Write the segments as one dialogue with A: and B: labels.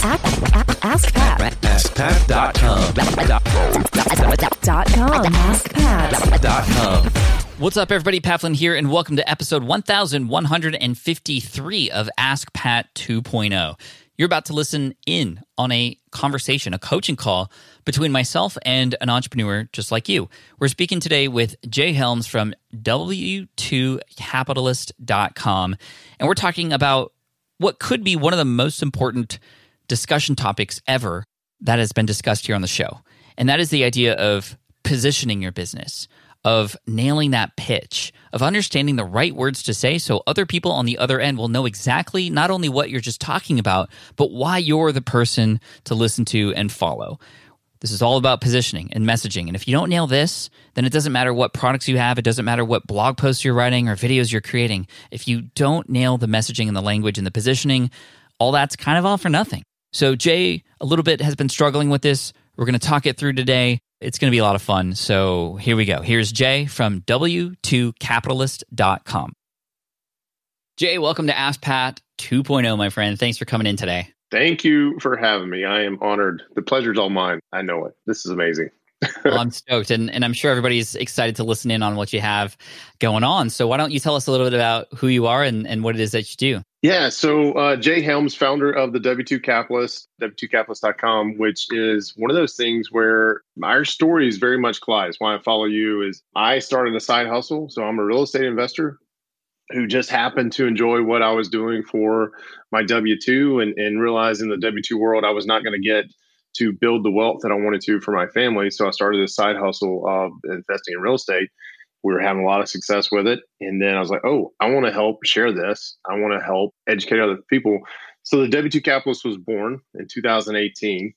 A: Ask Pat.
B: AskPat.com.
A: Dot com. AskPat.
C: What's up, everybody? Pat Flynn here, and welcome to episode 1153 of Ask Pat 2.0. You're about to listen in on a conversation, a coaching call between myself and an entrepreneur just like you. We're speaking today with Jay Helms from W2Capitalist.com, and we're talking about what could be one of the most important discussion topics ever that has been discussed here on the show. And that is the idea of positioning your business, of nailing that pitch, of understanding the right words to say so other people on the other end will know exactly not only what you're just talking about, but why you're the person to listen to and follow. This is all about positioning and messaging. And if you don't nail this, then it doesn't matter what products you have, it doesn't matter what blog posts you're writing or videos you're creating. If you don't nail the messaging and the language and the positioning, all that's kind of all for nothing. So, Jay, a little bit has been struggling with this. We're going to talk it through today. It's going to be a lot of fun. So, here we go. Here's Jay from W2Capitalist.com. Jay, welcome to Ask Pat 2.0, my friend. Thanks for coming in today.
D: Thank you for having me. I am honored. The pleasure's all mine. I know it. This is amazing.
C: well, I'm stoked, and, and I'm sure everybody's excited to listen in on what you have going on. So, why don't you tell us a little bit about who you are and, and what it is that you do?
D: Yeah, so uh, Jay Helms, founder of the W2 Capitalist, W2Capitalist.com, which is one of those things where our story is very much collides. Why I follow you is I started a side hustle. So I'm a real estate investor who just happened to enjoy what I was doing for my W 2 and, and realized in the W 2 world, I was not going to get to build the wealth that I wanted to for my family. So I started this side hustle of investing in real estate we were having a lot of success with it. And then I was like, oh, I want to help share this. I want to help educate other people. So the W2 Capitalist was born in 2018.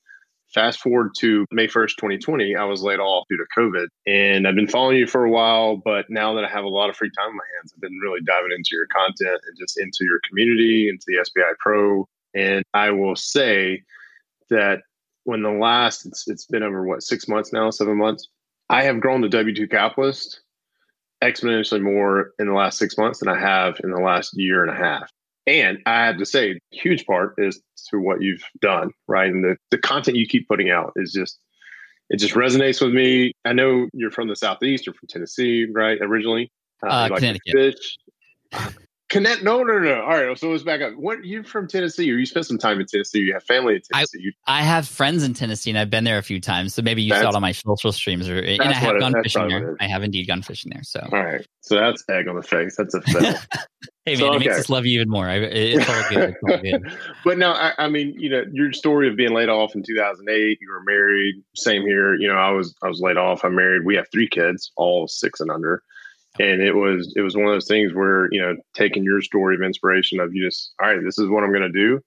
D: Fast forward to May 1st, 2020, I was laid off due to COVID. And I've been following you for a while, but now that I have a lot of free time in my hands, I've been really diving into your content and just into your community, into the SPI Pro. And I will say that when the last, it's, it's been over what, six months now, seven months, I have grown the W2 Capitalist exponentially more in the last six months than I have in the last year and a half. And I have to say, huge part is to what you've done, right? And the, the content you keep putting out is just, it just resonates with me. I know you're from the Southeast, you're from Tennessee, right? Originally,
C: uh, uh, like Connecticut.
D: Fish. Connect? No, no, no. All right. So let's back up. What you from Tennessee, or you spent some time in Tennessee? You have family in Tennessee.
C: I, I have friends in Tennessee, and I've been there a few times. So maybe you saw it on my social streams, or and I have gone fishing there. I have indeed gone fishing there. So
D: all right. So that's egg on the face. That's a fail.
C: hey man, so, okay. it makes us love you even more. I, it's all good. It's all good.
D: but no, I, I mean, you know, your story of being laid off in 2008. You were married. Same here. You know, I was I was laid off. I'm married. We have three kids, all six and under and it was it was one of those things where you know taking your story of inspiration of you just all right this is what i'm going to do.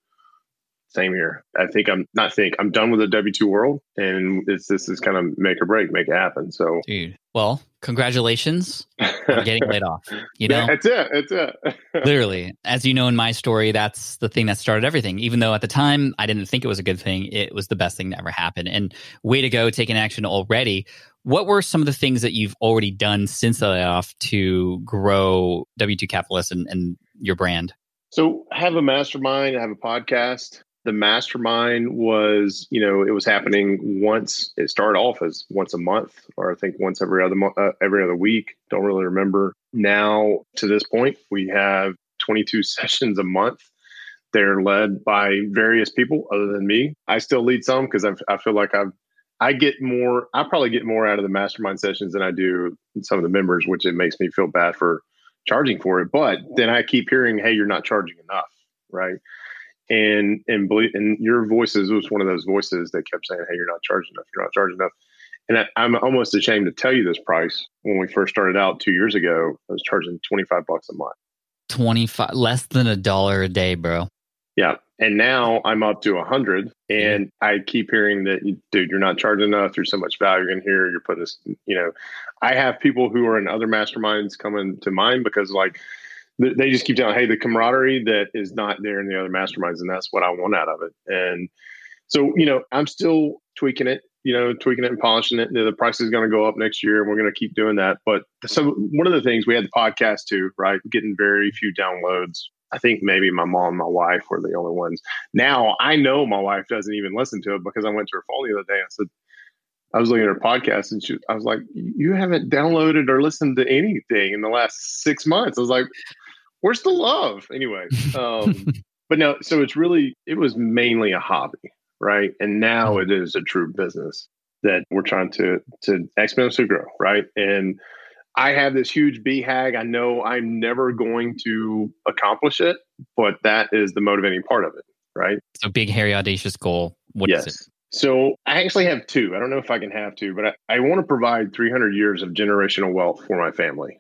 D: Same here. I think i'm not think i'm done with the w2 world and it's this is kind of make or break make it happen so.
C: Dude well congratulations on getting laid off you know?
D: That's it that's it.
C: Literally as you know in my story that's the thing that started everything. Even though at the time i didn't think it was a good thing it was the best thing to ever happen and way to go taking action already what were some of the things that you've already done since the layoff to grow W2 Capitalist and, and your brand?
D: So I have a mastermind, I have a podcast. The mastermind was, you know, it was happening once. It started off as once a month, or I think once every other month, uh, every other week. Don't really remember. Now to this point, we have 22 sessions a month. They're led by various people other than me. I still lead some because I feel like I've I get more. I probably get more out of the mastermind sessions than I do some of the members, which it makes me feel bad for charging for it. But then I keep hearing, "Hey, you're not charging enough," right? And and and your voices was one of those voices that kept saying, "Hey, you're not charging enough. You're not charging enough." And I, I'm almost ashamed to tell you this price. When we first started out two years ago, I was charging 25 bucks a month.
C: 25 less than a dollar a day, bro.
D: Yeah. And now I'm up to a hundred and I keep hearing that, dude, you're not charging enough. There's so much value in here. You're putting this, you know, I have people who are in other masterminds coming to mind because like they just keep telling, Hey, the camaraderie that is not there in the other masterminds. And that's what I want out of it. And so, you know, I'm still tweaking it, you know, tweaking it and polishing it. The price is going to go up next year and we're going to keep doing that. But so one of the things we had the podcast too, right? Getting very few downloads I think maybe my mom and my wife were the only ones. Now I know my wife doesn't even listen to it because I went to her phone the other day. I said, I was looking at her podcast and she, I was like, you haven't downloaded or listened to anything in the last six months. I was like, where's the love? Anyway, um, but no, so it's really, it was mainly a hobby, right? And now it is a true business that we're trying to to exponentially grow, right? And I have this huge BHAG. I know I'm never going to accomplish it, but that is the motivating part of it, right?
C: So big, hairy, audacious goal. What
D: yes.
C: is it?
D: So I actually have two. I don't know if I can have two, but I, I want to provide 300 years of generational wealth for my family,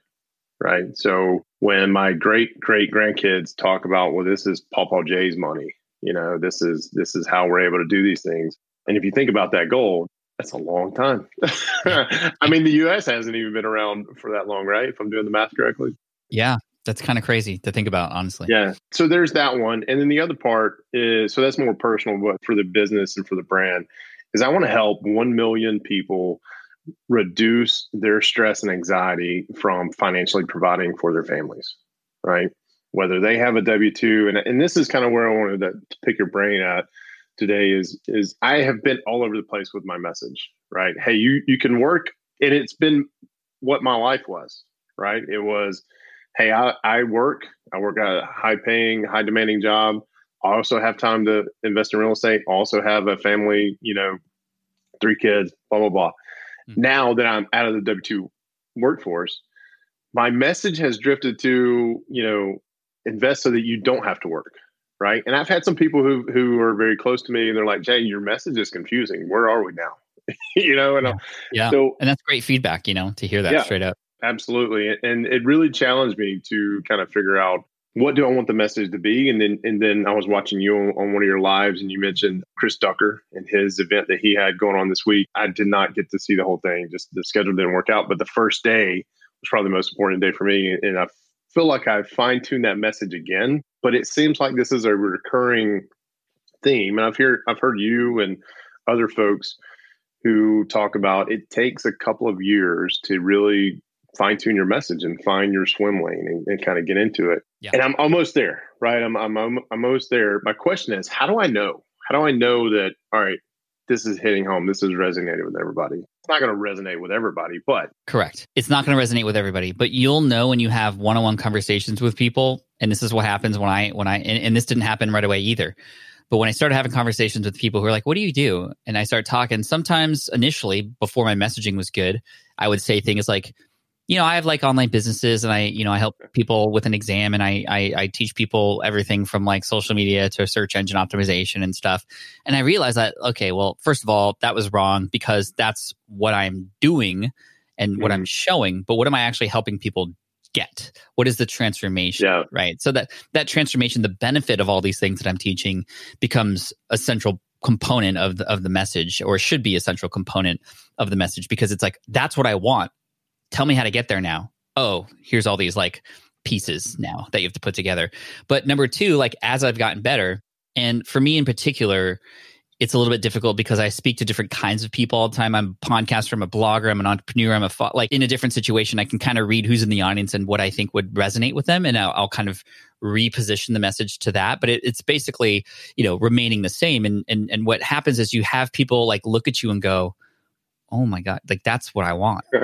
D: right? So when my great great grandkids talk about, well, this is Paw Paw Jay's money, you know, this is this is how we're able to do these things. And if you think about that goal, that's a long time. I mean, the U.S. hasn't even been around for that long, right? If I'm doing the math correctly.
C: Yeah, that's kind of crazy to think about, honestly.
D: Yeah. So there's that one, and then the other part is so that's more personal, but for the business and for the brand, is I want to help one million people reduce their stress and anxiety from financially providing for their families, right? Whether they have a W two, and and this is kind of where I wanted to, to pick your brain at today is is I have been all over the place with my message, right? Hey, you you can work and it's been what my life was, right? It was, hey, I, I work, I work at a high paying, high demanding job. I also have time to invest in real estate, also have a family, you know, three kids, blah, blah, blah. Mm-hmm. Now that I'm out of the W 2 workforce, my message has drifted to, you know, invest so that you don't have to work right? And I've had some people who who are very close to me, and they're like, "Jay, your message is confusing. Where are we now?" you know, and
C: yeah. yeah. so and that's great feedback. You know, to hear that yeah, straight up.
D: Absolutely, and it really challenged me to kind of figure out what do I want the message to be, and then and then I was watching you on, on one of your lives, and you mentioned Chris Ducker and his event that he had going on this week. I did not get to see the whole thing; just the schedule didn't work out. But the first day was probably the most important day for me, and I feel like I've fine tuned that message again but it seems like this is a recurring theme. And I've heard I've heard you and other folks who talk about it takes a couple of years to really fine tune your message and find your swim lane and, and kind of get into it. Yeah. And I'm almost there, right? I'm, I'm I'm almost there. My question is, how do I know? How do I know that? All right, this is hitting home. This is resonating with everybody. It's not going to resonate with everybody, but
C: correct. It's not going to resonate with everybody, but you'll know when you have one-on-one conversations with people. And this is what happens when I when I and, and this didn't happen right away either. But when I started having conversations with people who are like, "What do you do?" and I start talking, sometimes initially before my messaging was good, I would say things like, you know, I have like online businesses and I, you know, I help people with an exam and I, I, I, teach people everything from like social media to search engine optimization and stuff. And I realized that, okay, well, first of all, that was wrong because that's what I'm doing and mm-hmm. what I'm showing. But what am I actually helping people get? What is the transformation? Yeah. Right. So that, that transformation, the benefit of all these things that I'm teaching becomes a central component of the, of the message or should be a central component of the message because it's like, that's what I want tell me how to get there now. Oh, here's all these like pieces now that you have to put together. But number two, like as I've gotten better, and for me in particular, it's a little bit difficult because I speak to different kinds of people all the time. I'm a podcaster, I'm a blogger, I'm an entrepreneur, I'm a fo- like in a different situation. I can kind of read who's in the audience and what I think would resonate with them, and I'll, I'll kind of reposition the message to that. But it, it's basically you know remaining the same. And and and what happens is you have people like look at you and go, oh my god like that's what i want.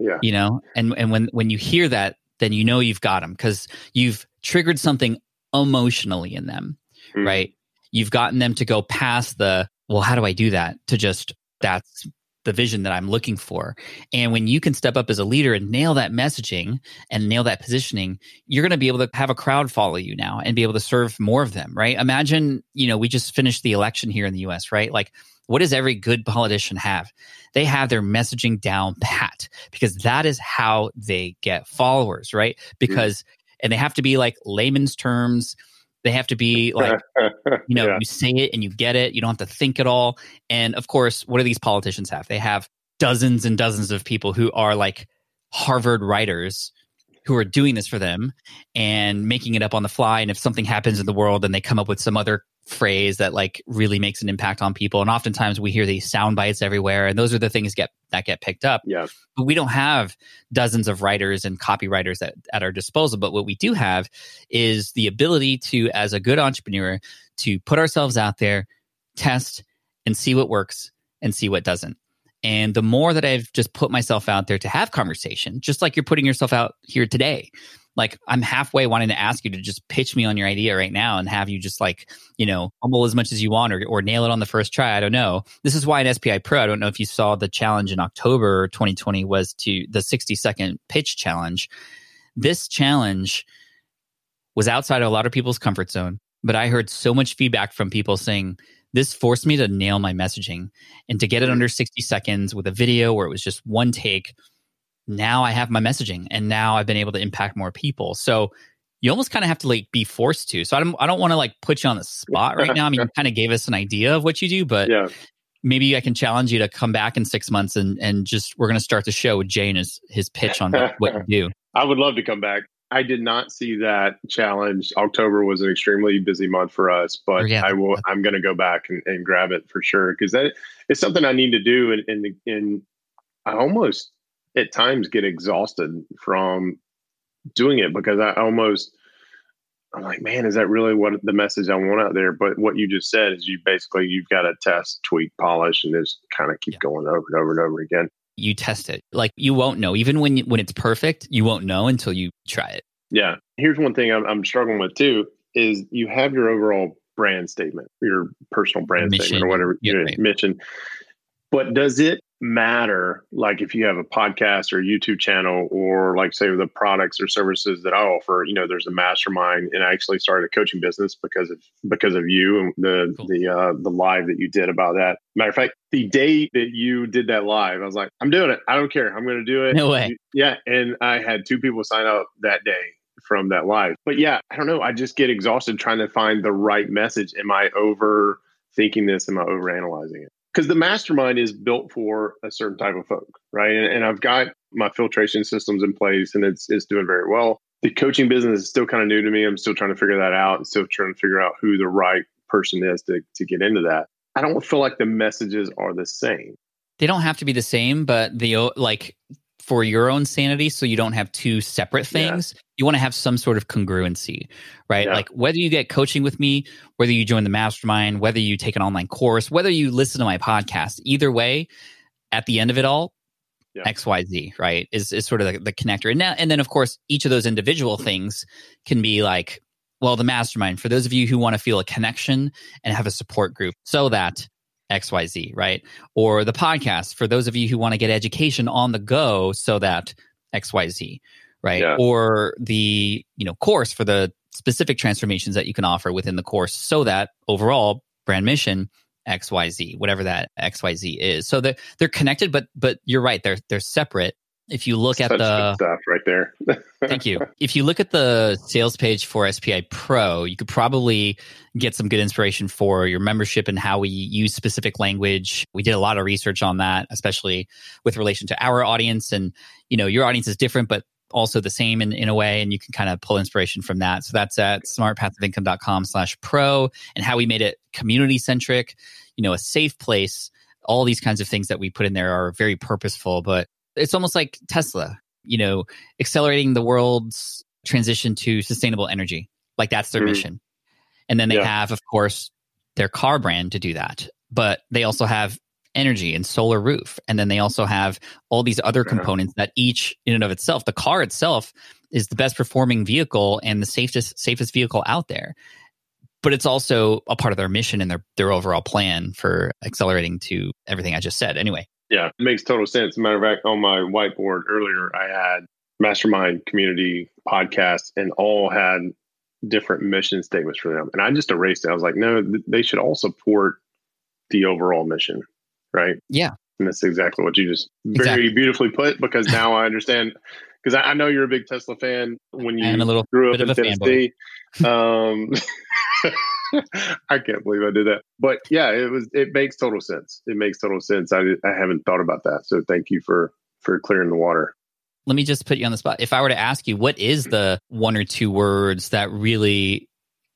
D: Yeah.
C: You know and and when when you hear that then you know you've got them because you've triggered something emotionally in them mm. right? You've gotten them to go past the well how do i do that? to just that's the vision that i'm looking for and when you can step up as a leader and nail that messaging and nail that positioning you're going to be able to have a crowd follow you now and be able to serve more of them right imagine you know we just finished the election here in the us right like what does every good politician have? They have their messaging down pat because that is how they get followers, right? Mm. Because, and they have to be like layman's terms. They have to be like, you know, yeah. you say it and you get it. You don't have to think at all. And of course, what do these politicians have? They have dozens and dozens of people who are like Harvard writers who are doing this for them and making it up on the fly. And if something happens in the world, then they come up with some other phrase that like really makes an impact on people. And oftentimes we hear these sound bites everywhere, and those are the things get that get picked up.
D: Yeah.
C: But we don't have dozens of writers and copywriters at, at our disposal. But what we do have is the ability to, as a good entrepreneur, to put ourselves out there, test, and see what works and see what doesn't. And the more that I've just put myself out there to have conversation, just like you're putting yourself out here today, like I'm halfway wanting to ask you to just pitch me on your idea right now and have you just like, you know, humble as much as you want or, or nail it on the first try. I don't know. This is why an SPI Pro, I don't know if you saw the challenge in October 2020 was to the 60 second pitch challenge. This challenge was outside of a lot of people's comfort zone, but I heard so much feedback from people saying, this forced me to nail my messaging and to get it under 60 seconds with a video where it was just one take now I have my messaging and now I've been able to impact more people. So you almost kind of have to like be forced to. So I don't I don't want to like put you on the spot right now. I mean, you kind of gave us an idea of what you do, but
D: yeah.
C: maybe I can challenge you to come back in six months and and just we're going to start the show with Jay and his pitch on what, what you do.
D: I would love to come back. I did not see that challenge. October was an extremely busy month for us, but yeah, I will. I'm going to go back and, and, grab it for sure because that is something I need to do. And in, in, in I almost at times get exhausted from doing it because I almost I'm like, man, is that really what the message I want out there? But what you just said is you basically you've got to test, tweak, polish, and just kind of keep yeah. going over and over and over again.
C: You test it. Like you won't know, even when when it's perfect, you won't know until you try it.
D: Yeah. Here's one thing I'm, I'm struggling with too: is you have your overall brand statement, your personal brand mission, statement, or whatever yeah, right. mission. But does it matter like if you have a podcast or a youtube channel or like say the products or services that i offer you know there's a mastermind and i actually started a coaching business because of because of you and the cool. the uh the live that you did about that. Matter of fact the day that you did that live i was like i'm doing it. I don't care. I'm gonna do it.
C: No way.
D: Yeah and i had two people sign up that day from that live. But yeah i don't know. I just get exhausted trying to find the right message. Am i over thinking this? Am i over analyzing it because the mastermind is built for a certain type of folk, right? And, and, I've got my filtration systems in place, and it's it's doing very well. The coaching business is still kind of new to me. I'm still trying to figure that out, and still trying to figure out who the right person is to to get into that. I don't feel like the messages are the same.
C: They don't have to be the same, but the like for your own sanity so you don't have two separate things yeah. you want to have some sort of congruency right yeah. like whether you get coaching with me whether you join the mastermind whether you take an online course whether you listen to my podcast either way at the end of it all yeah. xyz right is, is sort of the, the connector and, now, and then of course each of those individual things can be like well the mastermind for those of you who want to feel a connection and have a support group so that XYZ, right? Or the podcast for those of you who want to get education on the go so that XYZ, right? Yeah. Or the, you know, course for the specific transformations that you can offer within the course so that overall brand mission XYZ, whatever that XYZ is. So they're they're connected, but but you're right, they're they're separate if you look Such at the
D: stuff right there.
C: thank you. If you look at the sales page for SPI Pro, you could probably get some good inspiration for your membership and how we use specific language. We did a lot of research on that, especially with relation to our audience. And, you know, your audience is different, but also the same in, in a way. And you can kind of pull inspiration from that. So that's at smartpassiveincome.com slash pro and how we made it community centric, you know, a safe place all these kinds of things that we put in there are very purposeful, but it's almost like Tesla, you know, accelerating the world's transition to sustainable energy. Like that's their mm. mission. And then they yeah. have, of course, their car brand to do that. But they also have energy and solar roof. And then they also have all these other components that each in and of itself, the car itself is the best performing vehicle and the safest safest vehicle out there. But it's also a part of their mission and their their overall plan for accelerating to everything I just said. Anyway,
D: yeah, it makes total sense. a matter of fact, on my whiteboard earlier, I had mastermind community podcasts and all had different mission statements for them. And I just erased it. I was like, no, th- they should all support the overall mission. Right.
C: Yeah.
D: And that's exactly what you just exactly. very beautifully put because now I understand. Because I, I, know you're a big Tesla fan when you
C: a little
D: grew up in Tennessee. Um, I can't believe I did that. But yeah, it was it makes total sense. It makes total sense. I I haven't thought about that. So thank you for for clearing the water.
C: Let me just put you on the spot. If I were to ask you what is the one or two words that really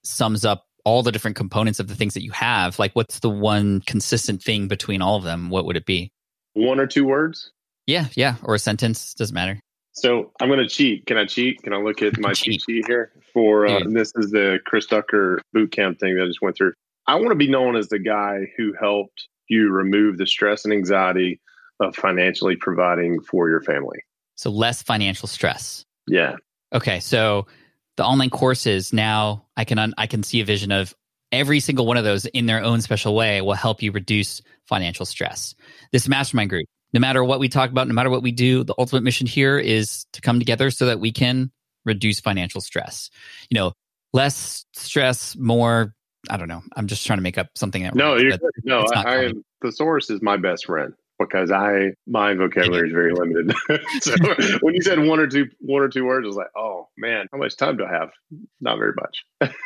C: sums up all the different components of the things that you have, like what's the one consistent thing between all of them? What would it be?
D: One or two words?
C: Yeah, yeah, or a sentence doesn't matter.
D: So I'm going to cheat. Can I cheat? Can I look at my cheat sheet here for? Uh, this is the Chris Ducker boot camp thing that I just went through. I want to be known as the guy who helped you remove the stress and anxiety of financially providing for your family.
C: So less financial stress.
D: Yeah.
C: Okay, so the online courses now I can un- I can see a vision of every single one of those in their own special way will help you reduce financial stress. This mastermind group no matter what we talk about, no matter what we do, the ultimate mission here is to come together so that we can reduce financial stress. You know, less stress, more. I don't know. I'm just trying to make up something. That
D: no, you're no. I, I thesaurus is my best friend because I my vocabulary is very limited. so when you said one or two one or two words, I was like, oh man, how much time do I have? Not very much.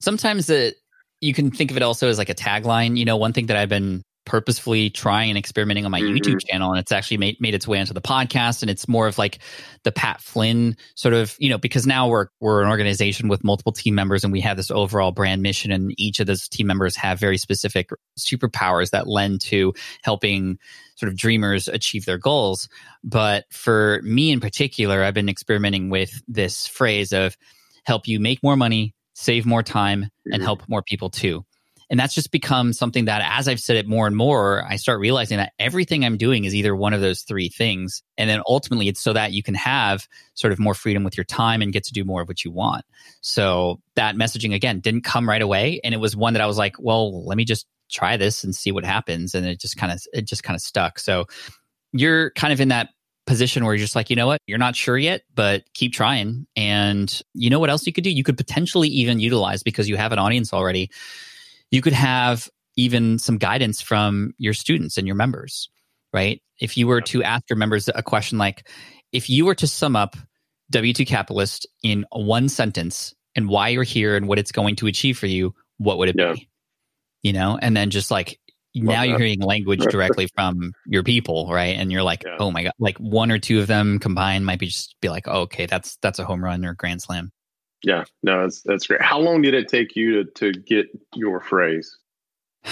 C: Sometimes it you can think of it also as like a tagline. You know, one thing that I've been purposefully trying and experimenting on my mm-hmm. YouTube channel, and it's actually made made its way into the podcast. And it's more of like the Pat Flynn sort of, you know, because now we're we're an organization with multiple team members, and we have this overall brand mission, and each of those team members have very specific superpowers that lend to helping sort of dreamers achieve their goals. But for me in particular, I've been experimenting with this phrase of help you make more money, save more time, mm-hmm. and help more people too. And that's just become something that as I've said it more and more, I start realizing that everything I'm doing is either one of those three things. And then ultimately it's so that you can have sort of more freedom with your time and get to do more of what you want. So that messaging again didn't come right away. And it was one that I was like, well, let me just try this and see what happens. And it just kind of, it just kind of stuck. So you're kind of in that position where you're just like, you know what, you're not sure yet, but keep trying. And you know what else you could do? You could potentially even utilize because you have an audience already you could have even some guidance from your students and your members, right? If you were to ask your members a question like, if you were to sum up W2 Capitalist in one sentence and why you're here and what it's going to achieve for you, what would it yeah. be? You know, and then just like now you're hearing language directly from your people, right? And you're like, yeah. oh my god, like one or two of them combined might be just be like, oh, okay, that's that's a home run or grand slam.
D: Yeah, no, that's that's great. How long did it take you to to get your phrase?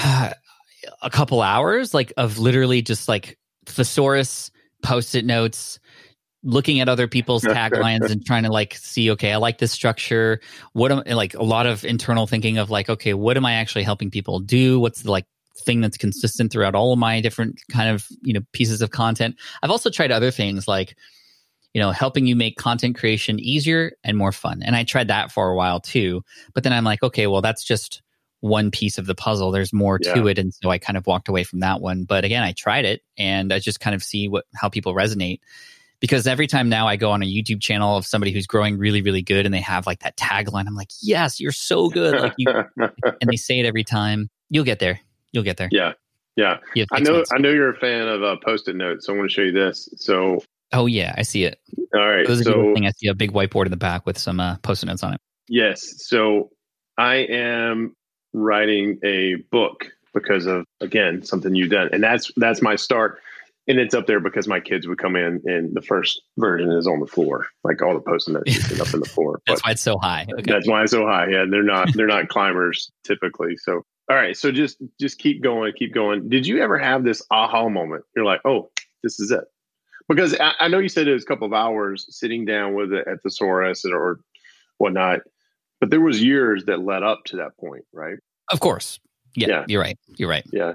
C: a couple hours, like of literally just like thesaurus, post-it notes, looking at other people's taglines and trying to like see, okay, I like this structure. What am like a lot of internal thinking of like, okay, what am I actually helping people do? What's the like thing that's consistent throughout all of my different kind of you know pieces of content? I've also tried other things like you know, helping you make content creation easier and more fun. And I tried that for a while too. But then I'm like, okay, well, that's just one piece of the puzzle. There's more yeah. to it. And so I kind of walked away from that one. But again, I tried it and I just kind of see what how people resonate. Because every time now I go on a YouTube channel of somebody who's growing really, really good and they have like that tagline, I'm like, yes, you're so good. Like you, and they say it every time. You'll get there. You'll get there.
D: Yeah. Yeah. I know months. I know you're a fan of uh, post-it notes. So I want to show you this. So
C: Oh yeah, I see it.
D: All right.
C: those so I see a big whiteboard in the back with some uh, post-it notes on it.
D: Yes. So I am writing a book because of again something you've done, and that's that's my start. And it's up there because my kids would come in, and the first version is on the floor, like all the post-it notes up in the floor.
C: that's why it's so high.
D: Okay. That's why it's so high. Yeah, they're not they're not climbers typically. So all right, so just just keep going, keep going. Did you ever have this aha moment? You're like, oh, this is it because I, I, know you said it was a couple of hours sitting down with it at the thesaurus or whatnot, but there was years that led up to that point, right?
C: Of course. Yeah, yeah. you're right. You're right.
D: Yeah.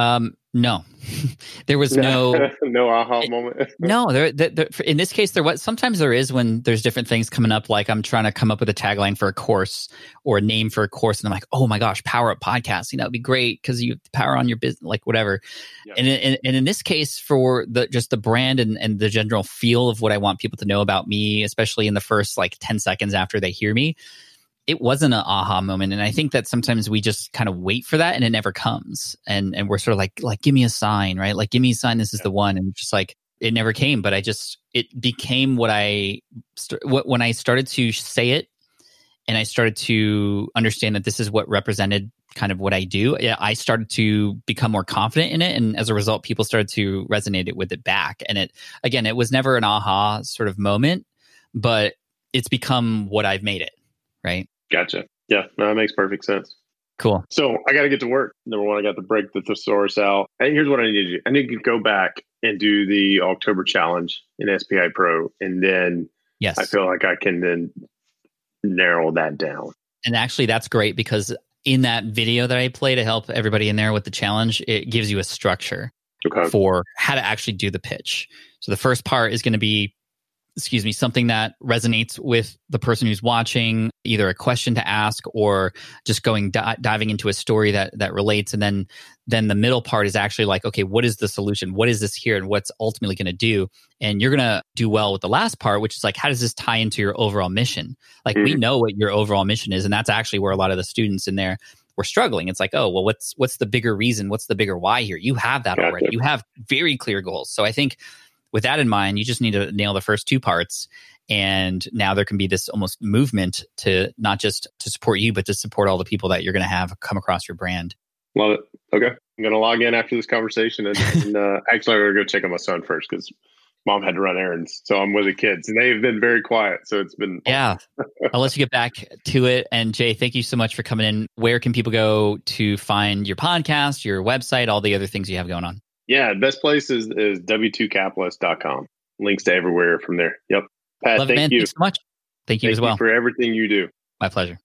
C: Um, no, there was no
D: no aha moment.
C: no, there, there, there, in this case, there was sometimes there is when there's different things coming up. Like I'm trying to come up with a tagline for a course or a name for a course, and I'm like, oh my gosh, power up podcasting that would be great because you power on your business, like whatever. Yeah. And, in, and in this case, for the just the brand and, and the general feel of what I want people to know about me, especially in the first like ten seconds after they hear me, it wasn't an aha moment. And i think that sometimes we just kind of wait for that and it never comes. And and we're sort of like like give me a sign right? Like give me a sign this is the one. And just like it never came but i just it became what i what when i started to say it and i started to understand that this is what represented kind of what i do i started to become more confident in it. And as a result people started to resonate it with it back. And it again it was never an aha sort of moment but it's become what i've made it right
D: Gotcha. Yeah, no, that makes perfect sense.
C: Cool.
D: So I got to get to work. Number one, I got to break the thesaurus out. And here's what I need to do I need to go back and do the October challenge in SPI Pro. And then
C: Yes.
D: I feel like I can then narrow that down.
C: And actually, that's great because in that video that I play to help everybody in there with the challenge, it gives you a structure
D: Okay.
C: for how to actually do the pitch. So the first part is going to be, excuse me, something that resonates with the person who's watching, either a question to ask or just going di- diving into a story that that relates. And then then the middle part is actually like, okay, what is the solution? What is this here, and what's ultimately going to do? And you're going to do well with the last part, which is like, how does this tie into your overall mission? Like we
D: Mhm.
C: know what your overall mission is, and that's actually where a lot of the students in there were struggling. It's like, oh, well, what's what's the bigger reason? What's the bigger why here? You have that
D: Gotcha.
C: already. You have very clear goals. So I think with that in mind, you just need to nail the first two parts. And now there can be this almost movement to not just to support you, but to support all the people that you're going to have come across your brand.
D: Love it. Okay. I'm going to log in after this conversation. And, and uh, actually, I'm going to go check on my son first because mom had to run errands. So I'm with the kids and they've been very quiet. So it's been.
C: Yeah. I'll let you get back to it. And Jay, thank you so much for coming in. Where can people go to find your podcast, your website, all the other things you have going on?
D: Yeah. Best place is, is w2capitalist.com. Links to everywhere from there. Yep. Pat,
C: Love it,
D: thank
C: man.
D: you.
C: Thanks so much. Thank you
D: Thank
C: as well.
D: for everything you do.
C: My pleasure.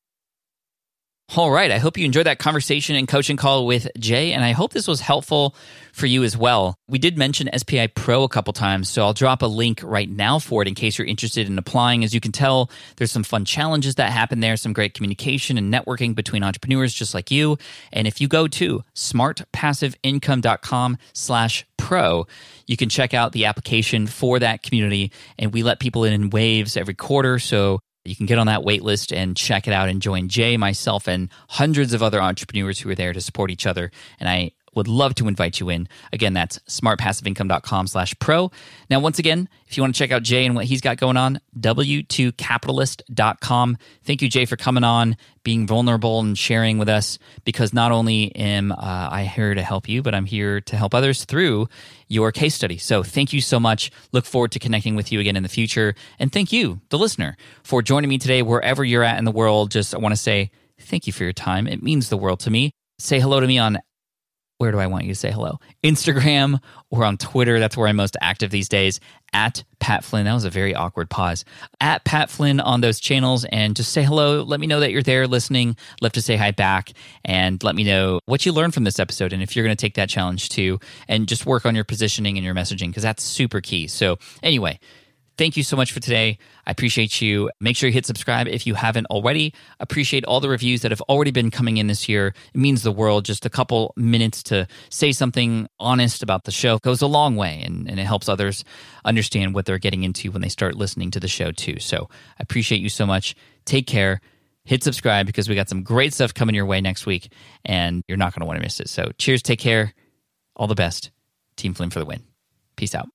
C: All right. I hope you enjoyed that conversation and coaching call with Jay, and I hope this was helpful for you as well. We did mention SPI Pro a couple times, so I'll drop a link right now for it in case you're interested in applying. As you can tell, there's some fun challenges that happen there, some great communication and networking between entrepreneurs just like you. And if you go to smartpassiveincome.com slash pro, you can check out the application for that community. And we let people in in waves every quarter. So you can get on that wait list and check it out and join Jay, myself, and hundreds of other entrepreneurs who are there to support each other. And I would love to invite you in. Again, that's smartpassiveincome.com slash pro. Now, once again, if you want to check out Jay and what he's got going on, w2capitalist.com. Thank you, Jay, for coming on, being vulnerable and sharing with us because not only am uh, I here to help you, but I'm here to help others through your case study. So thank you so much. Look forward to connecting with you again in the future. And thank you, the listener, for joining me today, wherever you're at in the world. Just I want to say thank you for your time. It means the world to me. Say hello to me on where do I want you to say hello? Instagram or on Twitter. That's where I'm most active these days. At Pat Flynn. That was a very awkward pause. At Pat Flynn on those channels and just say hello. Let me know that you're there listening. Love to say hi back and let me know what you learned from this episode and if you're going to take that challenge too and just work on your positioning and your messaging because that's super key. So, anyway, Thank you so much for today. I appreciate you. Make sure you hit subscribe if you haven't already. Appreciate all the reviews that have already been coming in this year. It means the world. Just a couple minutes to say something honest about the show goes a long way and, and it helps others understand what they're getting into when they start listening to the show too. So I appreciate you so much. Take care. Hit subscribe because we got some great stuff coming your way next week and you're not going to want to miss it. So cheers. Take care. All the best. Team Flynn for the win. Peace out.